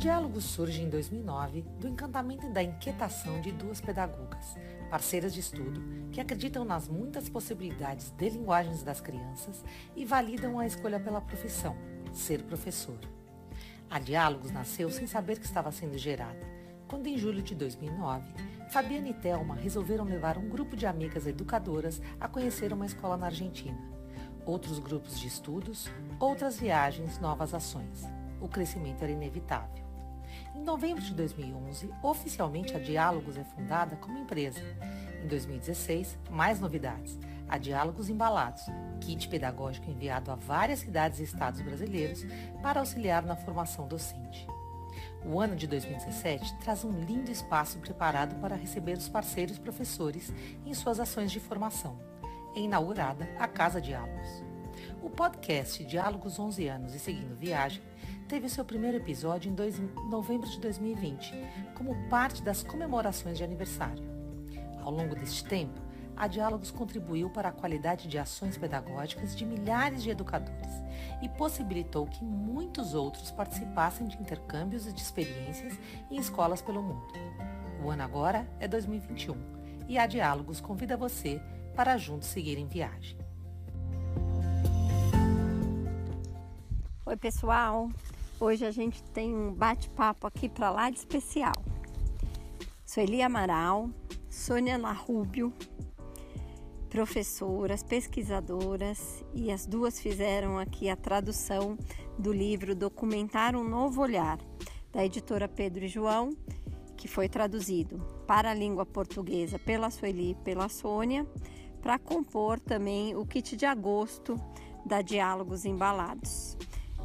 Diálogos surge em 2009 do encantamento e da inquietação de duas pedagogas, parceiras de estudo, que acreditam nas muitas possibilidades de linguagens das crianças e validam a escolha pela profissão, ser professor. A Diálogos nasceu sem saber que estava sendo gerada, quando em julho de 2009, Fabiana e Thelma resolveram levar um grupo de amigas educadoras a conhecer uma escola na Argentina. Outros grupos de estudos, outras viagens, novas ações. O crescimento era inevitável. Em novembro de 2011, oficialmente a Diálogos é fundada como empresa. Em 2016, mais novidades. A Diálogos Embalados, kit pedagógico enviado a várias cidades e estados brasileiros para auxiliar na formação docente. O ano de 2017 traz um lindo espaço preparado para receber os parceiros professores em suas ações de formação. É inaugurada a Casa Diálogos. O podcast Diálogos 11 anos e Seguindo Viagem teve seu primeiro episódio em dois, novembro de 2020, como parte das comemorações de aniversário. Ao longo deste tempo, a Diálogos contribuiu para a qualidade de ações pedagógicas de milhares de educadores e possibilitou que muitos outros participassem de intercâmbios e de experiências em escolas pelo mundo. O ano agora é 2021 e a Diálogos convida você para juntos seguir em viagem. Oi, pessoal! Hoje a gente tem um bate-papo aqui para lá de especial. Sou Eli Amaral, Sônia Larrúbio, professoras, pesquisadoras, e as duas fizeram aqui a tradução do livro Documentar um Novo Olhar, da editora Pedro e João, que foi traduzido para a língua portuguesa pela Sueli e pela Sônia, para compor também o kit de agosto da Diálogos Embalados.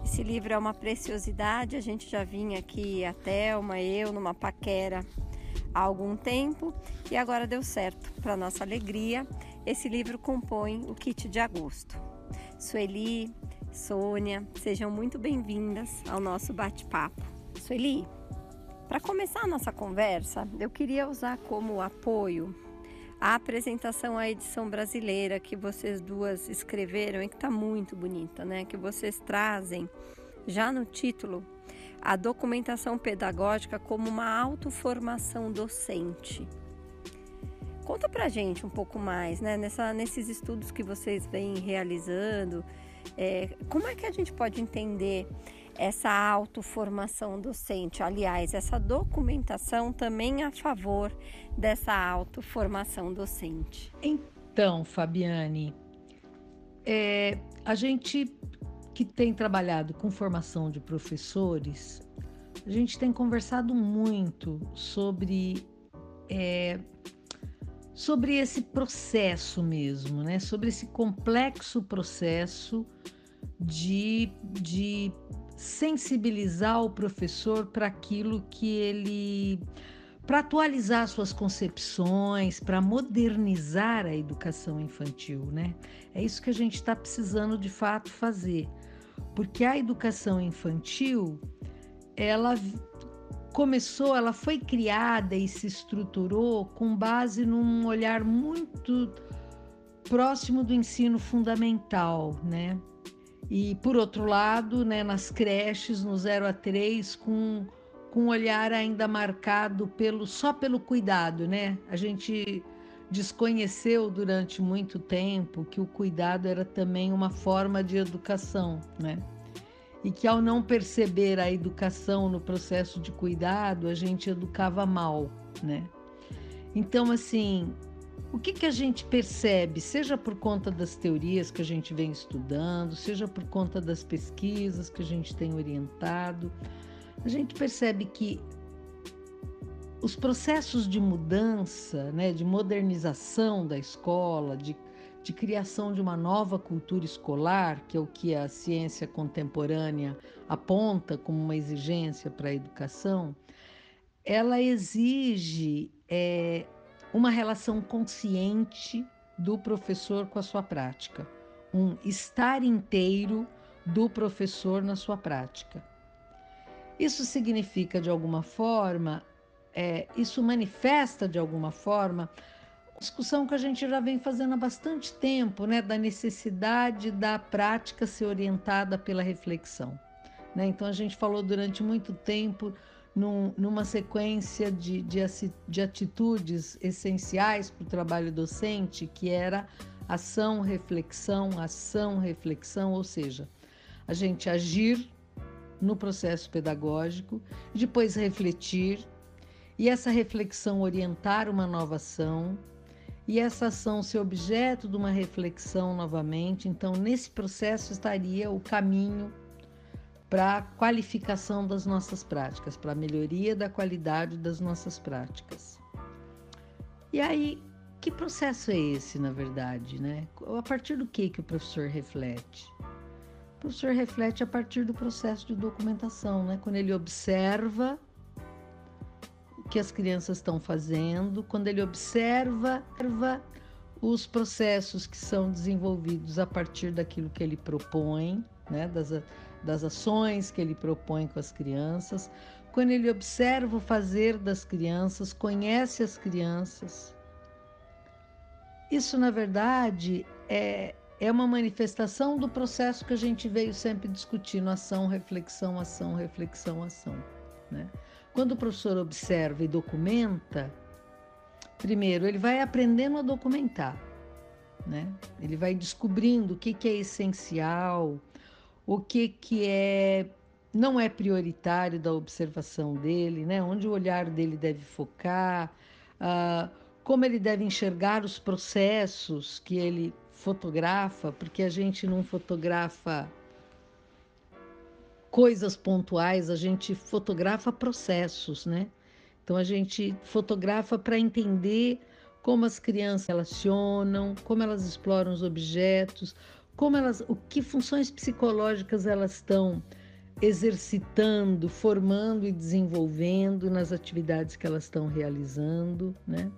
Esse livro é uma preciosidade, a gente já vinha aqui, a Thelma, eu, numa paquera há algum tempo e agora deu certo. Para nossa alegria, esse livro compõe o kit de agosto. Sueli, Sônia, sejam muito bem-vindas ao nosso bate-papo. Sueli, para começar a nossa conversa, eu queria usar como apoio a apresentação à edição brasileira que vocês duas escreveram e que está muito bonita, né? Que vocês trazem já no título a documentação pedagógica como uma autoformação docente. Conta pra gente um pouco mais, né, nessa, nesses estudos que vocês vêm realizando, é, como é que a gente pode entender essa autoformação docente? Aliás, essa documentação também a favor dessa autoformação docente. Então, Fabiane, é, a gente que tem trabalhado com formação de professores, a gente tem conversado muito sobre é, sobre esse processo mesmo, né? Sobre esse complexo processo de, de sensibilizar o professor para aquilo que ele para atualizar suas concepções, para modernizar a educação infantil, né? É isso que a gente está precisando de fato fazer porque a educação infantil ela começou, ela foi criada e se estruturou com base num olhar muito próximo do ensino fundamental, né? E por outro lado, né, nas creches no 0 a 3 com com um olhar ainda marcado pelo só pelo cuidado, né? A gente desconheceu durante muito tempo que o cuidado era também uma forma de educação, né? E que ao não perceber a educação no processo de cuidado, a gente educava mal, né? Então, assim, o que, que a gente percebe, seja por conta das teorias que a gente vem estudando, seja por conta das pesquisas que a gente tem orientado, a gente percebe que os processos de mudança, né, de modernização da escola, de, de criação de uma nova cultura escolar, que é o que a ciência contemporânea aponta como uma exigência para a educação, ela exige é, uma relação consciente do professor com a sua prática, um estar inteiro do professor na sua prática. Isso significa, de alguma forma, é, isso manifesta de alguma forma discussão que a gente já vem fazendo há bastante tempo, né, da necessidade da prática ser orientada pela reflexão. Né? Então a gente falou durante muito tempo num, numa sequência de, de, de atitudes essenciais para o trabalho docente, que era ação, reflexão, ação, reflexão, ou seja, a gente agir no processo pedagógico, depois refletir, e essa reflexão orientar uma nova ação, e essa ação ser objeto de uma reflexão novamente. Então, nesse processo estaria o caminho para a qualificação das nossas práticas, para a melhoria da qualidade das nossas práticas. E aí, que processo é esse, na verdade, né? A partir do que que o professor reflete? O professor reflete a partir do processo de documentação, né? Quando ele observa o que as crianças estão fazendo, quando ele observa os processos que são desenvolvidos a partir daquilo que ele propõe, né? Das, das ações que ele propõe com as crianças, quando ele observa o fazer das crianças, conhece as crianças. Isso, na verdade, é, é uma manifestação do processo que a gente veio sempre discutindo: ação, reflexão, ação, reflexão, ação. Né? Quando o professor observa e documenta, primeiro, ele vai aprendendo a documentar. Né? Ele vai descobrindo o que, que é essencial, o que, que é não é prioritário da observação dele, né? onde o olhar dele deve focar, uh, como ele deve enxergar os processos que ele fotografa, porque a gente não fotografa coisas pontuais, a gente fotografa processos, né? Então a gente fotografa para entender como as crianças relacionam, como elas exploram os objetos, como elas, o que funções psicológicas elas estão exercitando, formando e desenvolvendo nas atividades que elas estão realizando, né?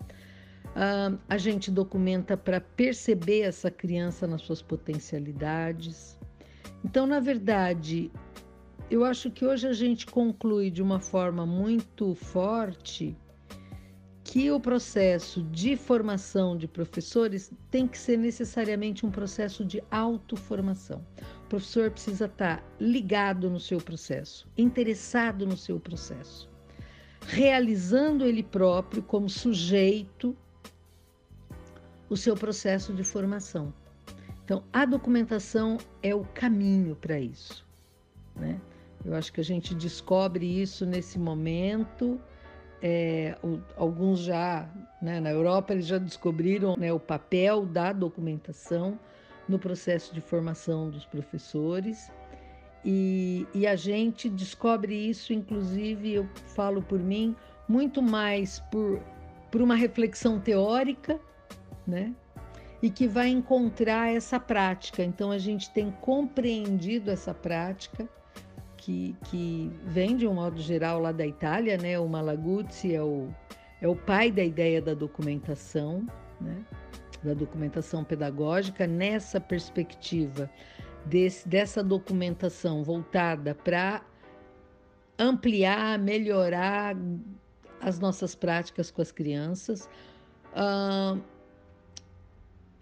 Uh, a gente documenta para perceber essa criança nas suas potencialidades. Então, na verdade, eu acho que hoje a gente conclui de uma forma muito forte que o processo de formação de professores tem que ser necessariamente um processo de autoformação. O professor precisa estar ligado no seu processo, interessado no seu processo, realizando ele próprio como sujeito o seu processo de formação. Então, a documentação é o caminho para isso. Né? Eu acho que a gente descobre isso nesse momento é, o, alguns já, né, na Europa, eles já descobriram né, o papel da documentação no processo de formação dos professores. E, e, a gente descobre isso, inclusive, eu falo por mim, muito mais por, por uma reflexão teórica, né? E que vai encontrar essa prática. Então, a gente tem compreendido essa prática que, que vem de um modo geral lá da Itália, né? O Malaguzzi é o, é o pai da ideia da documentação, né? Da documentação pedagógica nessa perspectiva desse, dessa documentação voltada para ampliar, melhorar as nossas práticas com as crianças, uh,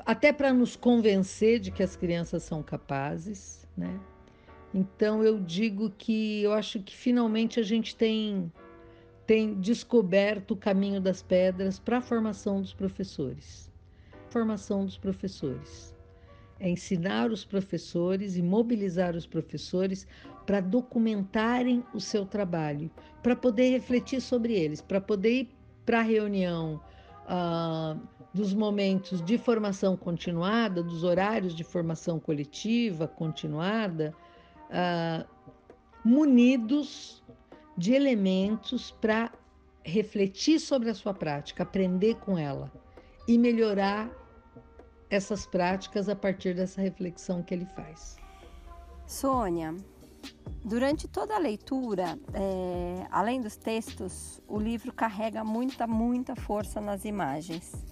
até para nos convencer de que as crianças são capazes, né? Então eu digo que eu acho que finalmente a gente tem tem descoberto o caminho das pedras para a formação dos professores. Formação dos professores é ensinar os professores e mobilizar os professores para documentarem o seu trabalho, para poder refletir sobre eles, para poder ir para a reunião uh, dos momentos de formação continuada, dos horários de formação coletiva continuada, uh, munidos de elementos para refletir sobre a sua prática, aprender com ela e melhorar essas práticas a partir dessa reflexão que ele faz. Sônia, durante toda a leitura, é, além dos textos, o livro carrega muita, muita força nas imagens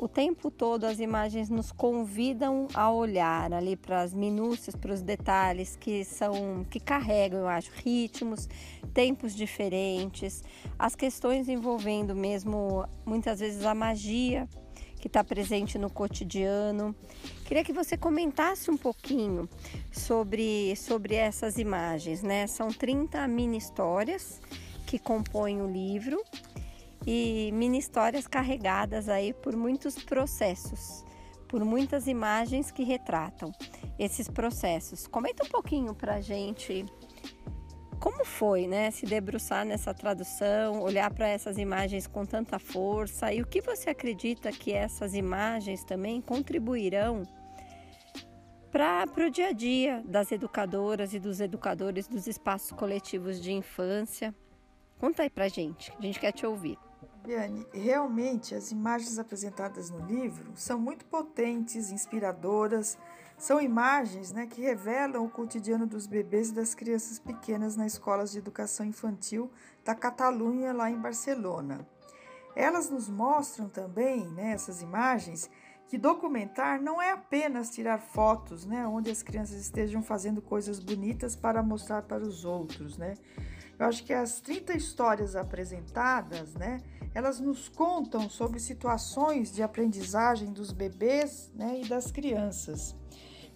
o tempo todo as imagens nos convidam a olhar ali para as minúcias, para os detalhes que são que carregam, eu acho, ritmos, tempos diferentes, as questões envolvendo mesmo muitas vezes a magia que está presente no cotidiano. Queria que você comentasse um pouquinho sobre, sobre essas imagens, né? São 30 mini histórias que compõem o livro e mini histórias carregadas aí por muitos processos, por muitas imagens que retratam esses processos. Comenta um pouquinho para a gente como foi, né, se debruçar nessa tradução, olhar para essas imagens com tanta força e o que você acredita que essas imagens também contribuirão para o dia a dia das educadoras e dos educadores dos espaços coletivos de infância? Conta aí para gente, a gente quer te ouvir. Biane, realmente as imagens apresentadas no livro são muito potentes, inspiradoras são imagens né, que revelam o cotidiano dos bebês e das crianças pequenas nas escolas de educação infantil da Catalunha, lá em Barcelona. Elas nos mostram também, né, essas imagens, que documentar não é apenas tirar fotos, né, onde as crianças estejam fazendo coisas bonitas para mostrar para os outros, né. Eu acho que as 30 histórias apresentadas, né, elas nos contam sobre situações de aprendizagem dos bebês, né, e das crianças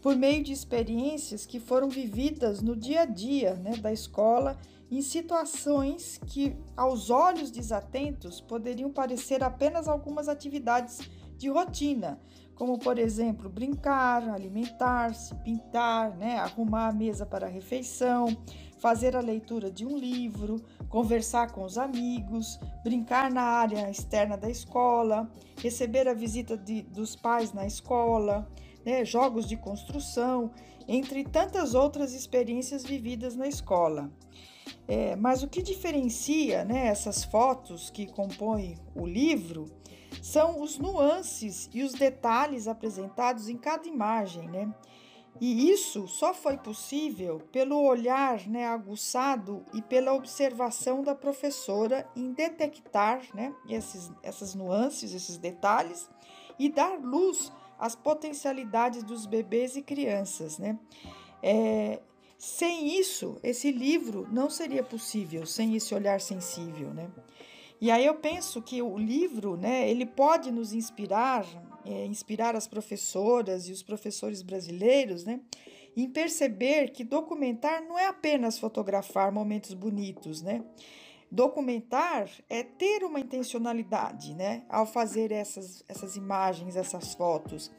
por meio de experiências que foram vividas no dia a dia né, da escola, em situações que, aos olhos desatentos, poderiam parecer apenas algumas atividades de rotina, como, por exemplo, brincar, alimentar-se, pintar, né, arrumar a mesa para a refeição, fazer a leitura de um livro, conversar com os amigos, brincar na área externa da escola, receber a visita de, dos pais na escola né, jogos de construção, entre tantas outras experiências vividas na escola. É, mas o que diferencia né, essas fotos que compõem o livro são os nuances e os detalhes apresentados em cada imagem, né? E isso só foi possível pelo olhar né, aguçado e pela observação da professora em detectar né, esses, essas nuances, esses detalhes e dar luz as potencialidades dos bebês e crianças, né? É, sem isso, esse livro não seria possível, sem esse olhar sensível, né? E aí eu penso que o livro, né, ele pode nos inspirar, é, inspirar as professoras e os professores brasileiros, né, em perceber que documentar não é apenas fotografar momentos bonitos, né? Documentar é ter uma intencionalidade, né, ao fazer essas, essas imagens, essas fotos.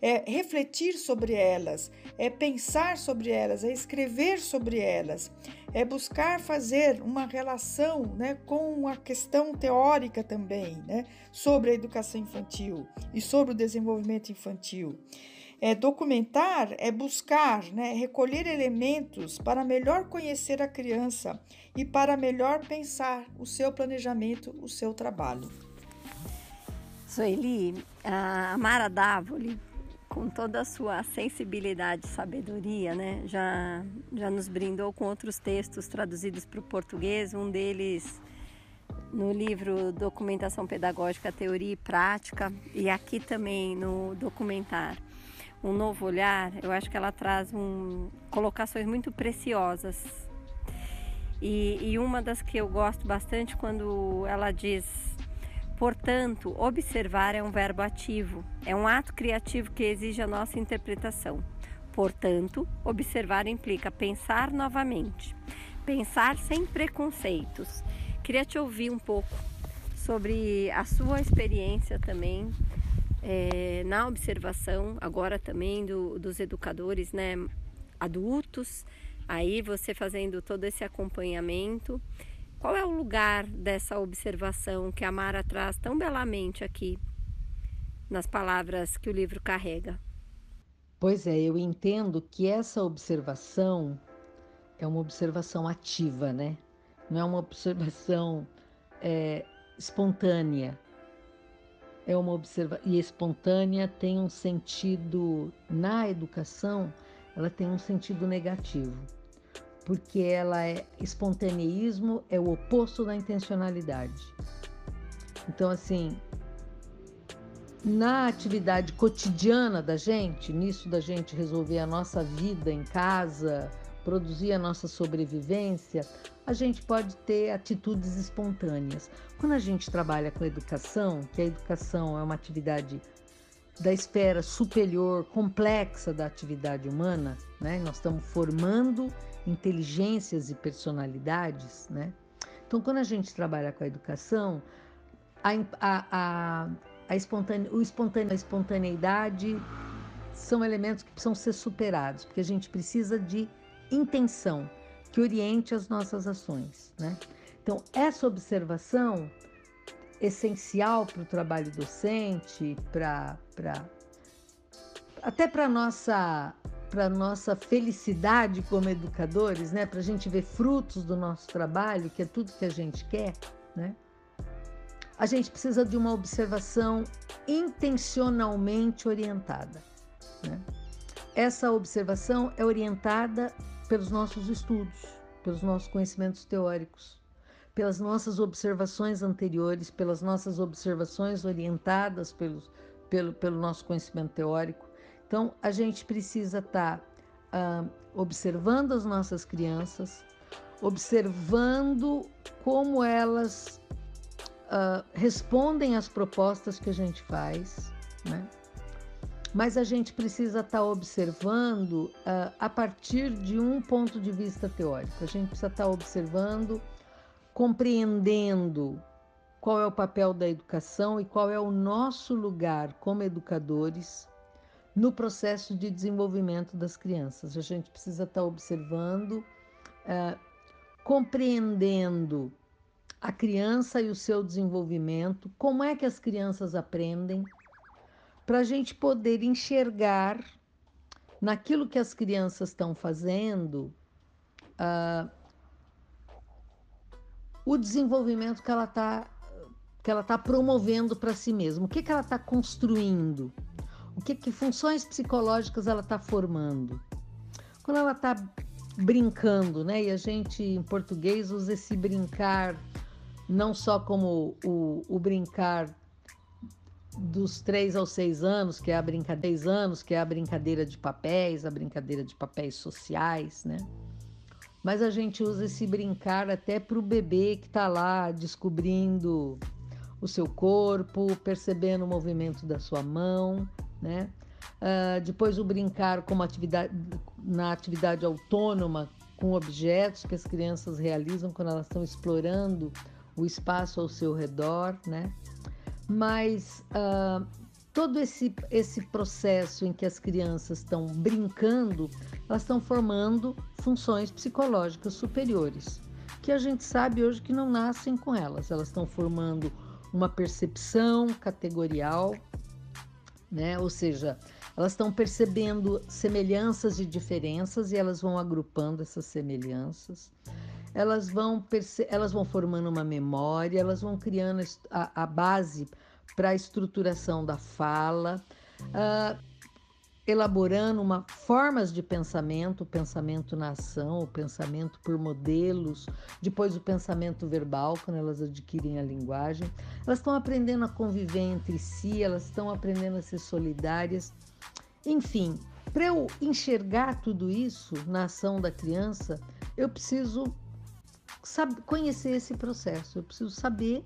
É refletir sobre elas, é pensar sobre elas, é escrever sobre elas, é buscar fazer uma relação né, com a questão teórica também, né, sobre a educação infantil e sobre o desenvolvimento infantil. É, documentar é buscar, né, recolher elementos para melhor conhecer a criança e para melhor pensar o seu planejamento, o seu trabalho. Sueli, a Mara Dávoli, com toda a sua sensibilidade e sabedoria, né, já, já nos brindou com outros textos traduzidos para o português, um deles no livro Documentação Pedagógica, Teoria e Prática, e aqui também no documentário um novo olhar, eu acho que ela traz um, colocações muito preciosas. E, e uma das que eu gosto bastante quando ela diz Portanto, observar é um verbo ativo, é um ato criativo que exige a nossa interpretação. Portanto, observar implica pensar novamente, pensar sem preconceitos. Queria te ouvir um pouco sobre a sua experiência também é, na observação agora também do, dos educadores né, adultos, aí você fazendo todo esse acompanhamento. Qual é o lugar dessa observação que a Mara traz tão belamente aqui nas palavras que o livro carrega? Pois é, eu entendo que essa observação é uma observação ativa, né? Não é uma observação é, espontânea é uma observação e espontânea tem um sentido na educação, ela tem um sentido negativo, porque ela é espontaneísmo é o oposto da intencionalidade. Então assim, na atividade cotidiana da gente, nisso da gente resolver a nossa vida em casa, produzir a nossa sobrevivência, a gente pode ter atitudes espontâneas. Quando a gente trabalha com a educação, que a educação é uma atividade da esfera superior, complexa da atividade humana, né? Nós estamos formando inteligências e personalidades, né? Então, quando a gente trabalha com a educação, a, a, a, a, espontane, o espontane, a espontaneidade são elementos que precisam ser superados, porque a gente precisa de intenção que oriente as nossas ações, né? Então, essa observação essencial para o trabalho docente, para até para nossa para nossa felicidade como educadores, né? Para a gente ver frutos do nosso trabalho, que é tudo que a gente quer, né? A gente precisa de uma observação intencionalmente orientada. Né? Essa observação é orientada pelos nossos estudos, pelos nossos conhecimentos teóricos, pelas nossas observações anteriores, pelas nossas observações orientadas pelos, pelo, pelo nosso conhecimento teórico. Então, a gente precisa estar tá, uh, observando as nossas crianças, observando como elas uh, respondem às propostas que a gente faz, né? Mas a gente precisa estar tá observando uh, a partir de um ponto de vista teórico. A gente precisa estar tá observando compreendendo qual é o papel da educação e qual é o nosso lugar como educadores no processo de desenvolvimento das crianças. A gente precisa estar observando, uh, compreendendo a criança e o seu desenvolvimento, como é que as crianças aprendem, para a gente poder enxergar naquilo que as crianças estão fazendo. Uh, o desenvolvimento que ela está que ela está promovendo para si mesma, o que, que ela está construindo, o que, que funções psicológicas ela está formando. Quando ela está brincando, né? E a gente em português usa esse brincar não só como o, o brincar dos três aos seis anos, que é a brincadeira, anos, que é a brincadeira de papéis, a brincadeira de papéis sociais, né? mas a gente usa esse brincar até para o bebê que está lá descobrindo o seu corpo, percebendo o movimento da sua mão, né? Uh, depois o brincar como atividade na atividade autônoma com objetos que as crianças realizam quando elas estão explorando o espaço ao seu redor, né? Mas uh, todo esse, esse processo em que as crianças estão brincando, elas estão formando funções psicológicas superiores, que a gente sabe hoje que não nascem com elas. Elas estão formando uma percepção categorial, né? Ou seja, elas estão percebendo semelhanças e diferenças e elas vão agrupando essas semelhanças. Elas vão, elas vão formando uma memória, elas vão criando a, a base para a estruturação da fala, uh, elaborando uma, formas de pensamento, pensamento na ação, o pensamento por modelos, depois o pensamento verbal, quando elas adquirem a linguagem. Elas estão aprendendo a conviver entre si, elas estão aprendendo a ser solidárias. Enfim, para eu enxergar tudo isso na ação da criança, eu preciso saber, conhecer esse processo, eu preciso saber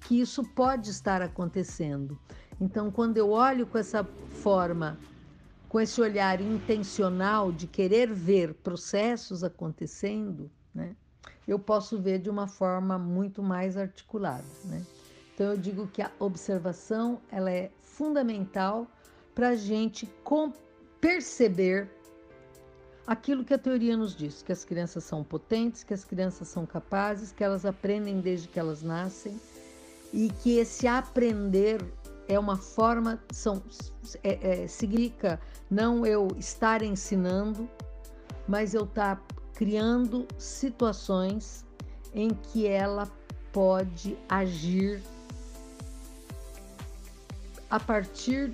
que isso pode estar acontecendo. Então, quando eu olho com essa forma, com esse olhar intencional de querer ver processos acontecendo, né, eu posso ver de uma forma muito mais articulada. Né? Então, eu digo que a observação ela é fundamental para a gente perceber aquilo que a teoria nos diz, que as crianças são potentes, que as crianças são capazes, que elas aprendem desde que elas nascem e que esse aprender é uma forma, são, é, é, significa não eu estar ensinando, mas eu estar tá criando situações em que ela pode agir a partir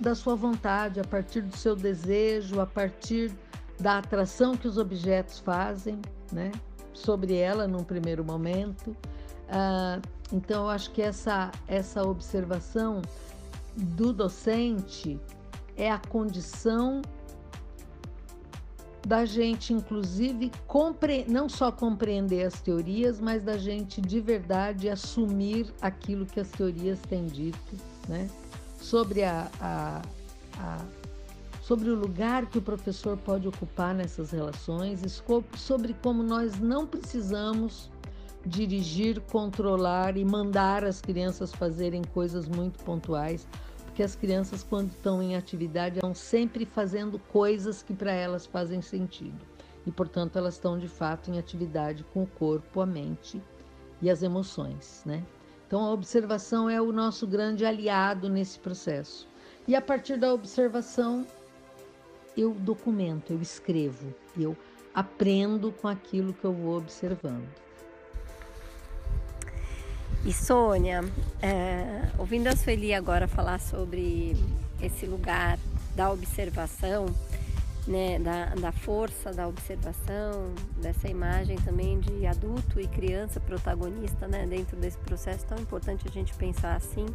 da sua vontade, a partir do seu desejo, a partir da atração que os objetos fazem, né, sobre ela num primeiro momento. Uh, então, eu acho que essa, essa observação do docente é a condição da gente, inclusive, compre... não só compreender as teorias, mas da gente de verdade assumir aquilo que as teorias têm dito, né? Sobre a, a, a sobre o lugar que o professor pode ocupar nessas relações sobre como nós não precisamos dirigir, controlar e mandar as crianças fazerem coisas muito pontuais, porque as crianças, quando estão em atividade, estão sempre fazendo coisas que para elas fazem sentido. E, portanto, elas estão de fato em atividade com o corpo, a mente e as emoções, né? Então, a observação é o nosso grande aliado nesse processo. E a partir da observação, eu documento, eu escrevo, eu aprendo com aquilo que eu vou observando. E Sônia, é, ouvindo a Sueli agora falar sobre esse lugar da observação, né, da, da força da observação, dessa imagem também de adulto e criança protagonista né, dentro desse processo tão importante a gente pensar assim.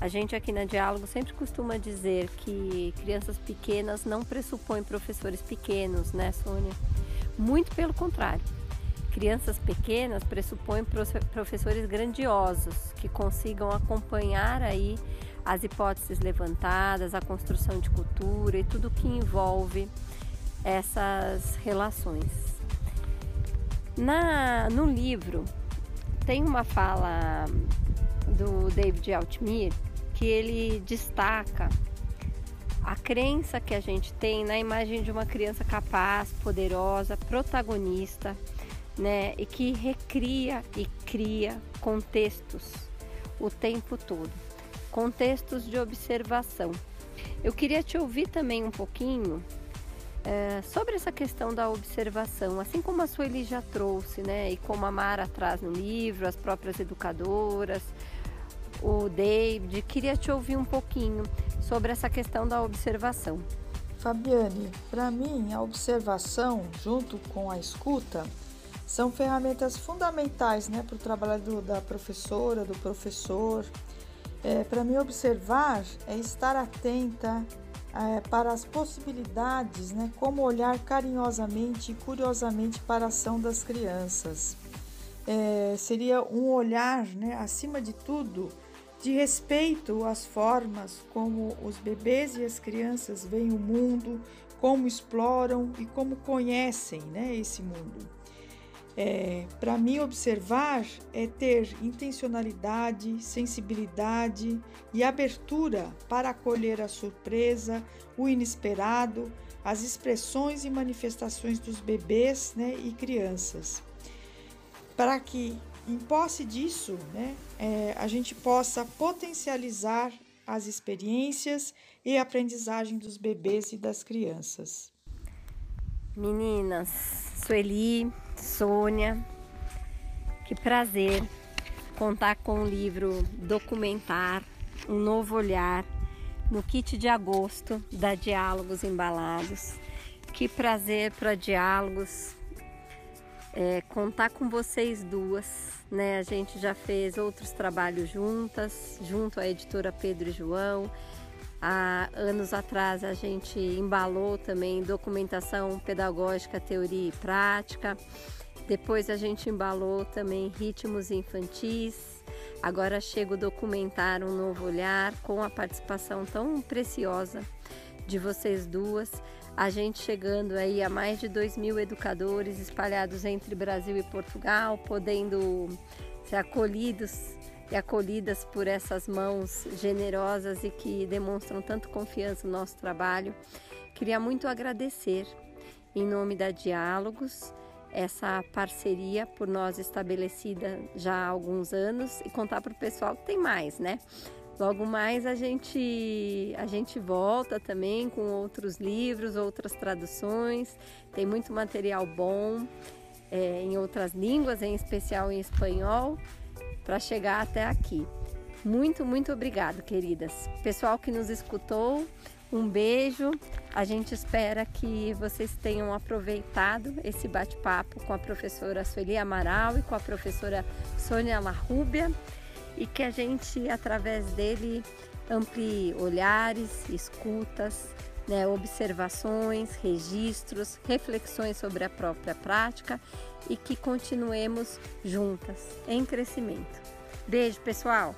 A gente aqui na Diálogo sempre costuma dizer que crianças pequenas não pressupõem professores pequenos, né, Sônia? Muito pelo contrário. Crianças pequenas pressupõem professores grandiosos que consigam acompanhar aí as hipóteses levantadas, a construção de cultura e tudo que envolve essas relações. Na, no livro tem uma fala do David Altmir que ele destaca a crença que a gente tem na imagem de uma criança capaz, poderosa, protagonista, né, e que recria e cria contextos o tempo todo, contextos de observação. Eu queria te ouvir também um pouquinho é, sobre essa questão da observação, assim como a Sueli já trouxe, né, e como a Mara traz no livro, as próprias educadoras, o David. Queria te ouvir um pouquinho sobre essa questão da observação. Fabiane, para mim, a observação, junto com a escuta, são ferramentas fundamentais né, para o trabalho do, da professora, do professor. É, para mim, observar é estar atenta é, para as possibilidades, né, como olhar carinhosamente e curiosamente para a ação das crianças. É, seria um olhar, né, acima de tudo, de respeito às formas como os bebês e as crianças veem o mundo, como exploram e como conhecem né, esse mundo. É, Para mim, observar é ter intencionalidade, sensibilidade e abertura para acolher a surpresa, o inesperado, as expressões e manifestações dos bebês né, e crianças. Para que em posse disso, né, é, a gente possa potencializar as experiências e aprendizagem dos bebês e das crianças. Meninas, Sueli, Sônia, que prazer contar com o livro Documentar um Novo Olhar no kit de agosto da Diálogos Embalados. Que prazer para Diálogos é, contar com vocês duas, né? A gente já fez outros trabalhos juntas, junto à editora Pedro e João. Há anos atrás a gente embalou também documentação pedagógica, teoria e prática. Depois a gente embalou também ritmos infantis. Agora chega o documentar Um Novo Olhar com a participação tão preciosa de vocês duas a gente chegando aí a mais de 2 mil educadores espalhados entre Brasil e Portugal, podendo ser acolhidos e acolhidas por essas mãos generosas e que demonstram tanto confiança no nosso trabalho. Queria muito agradecer, em nome da Diálogos, essa parceria por nós estabelecida já há alguns anos e contar para o pessoal que tem mais, né? Logo mais a gente a gente volta também com outros livros, outras traduções. Tem muito material bom é, em outras línguas, em especial em espanhol, para chegar até aqui. Muito, muito obrigado, queridas. Pessoal que nos escutou, um beijo. A gente espera que vocês tenham aproveitado esse bate-papo com a professora Sueli Amaral e com a professora Sônia Larrúbia e que a gente, através dele, amplie olhares, escutas né, observações, registros, reflexões sobre a própria prática e que continuemos juntas em crescimento. Beijo, pessoal!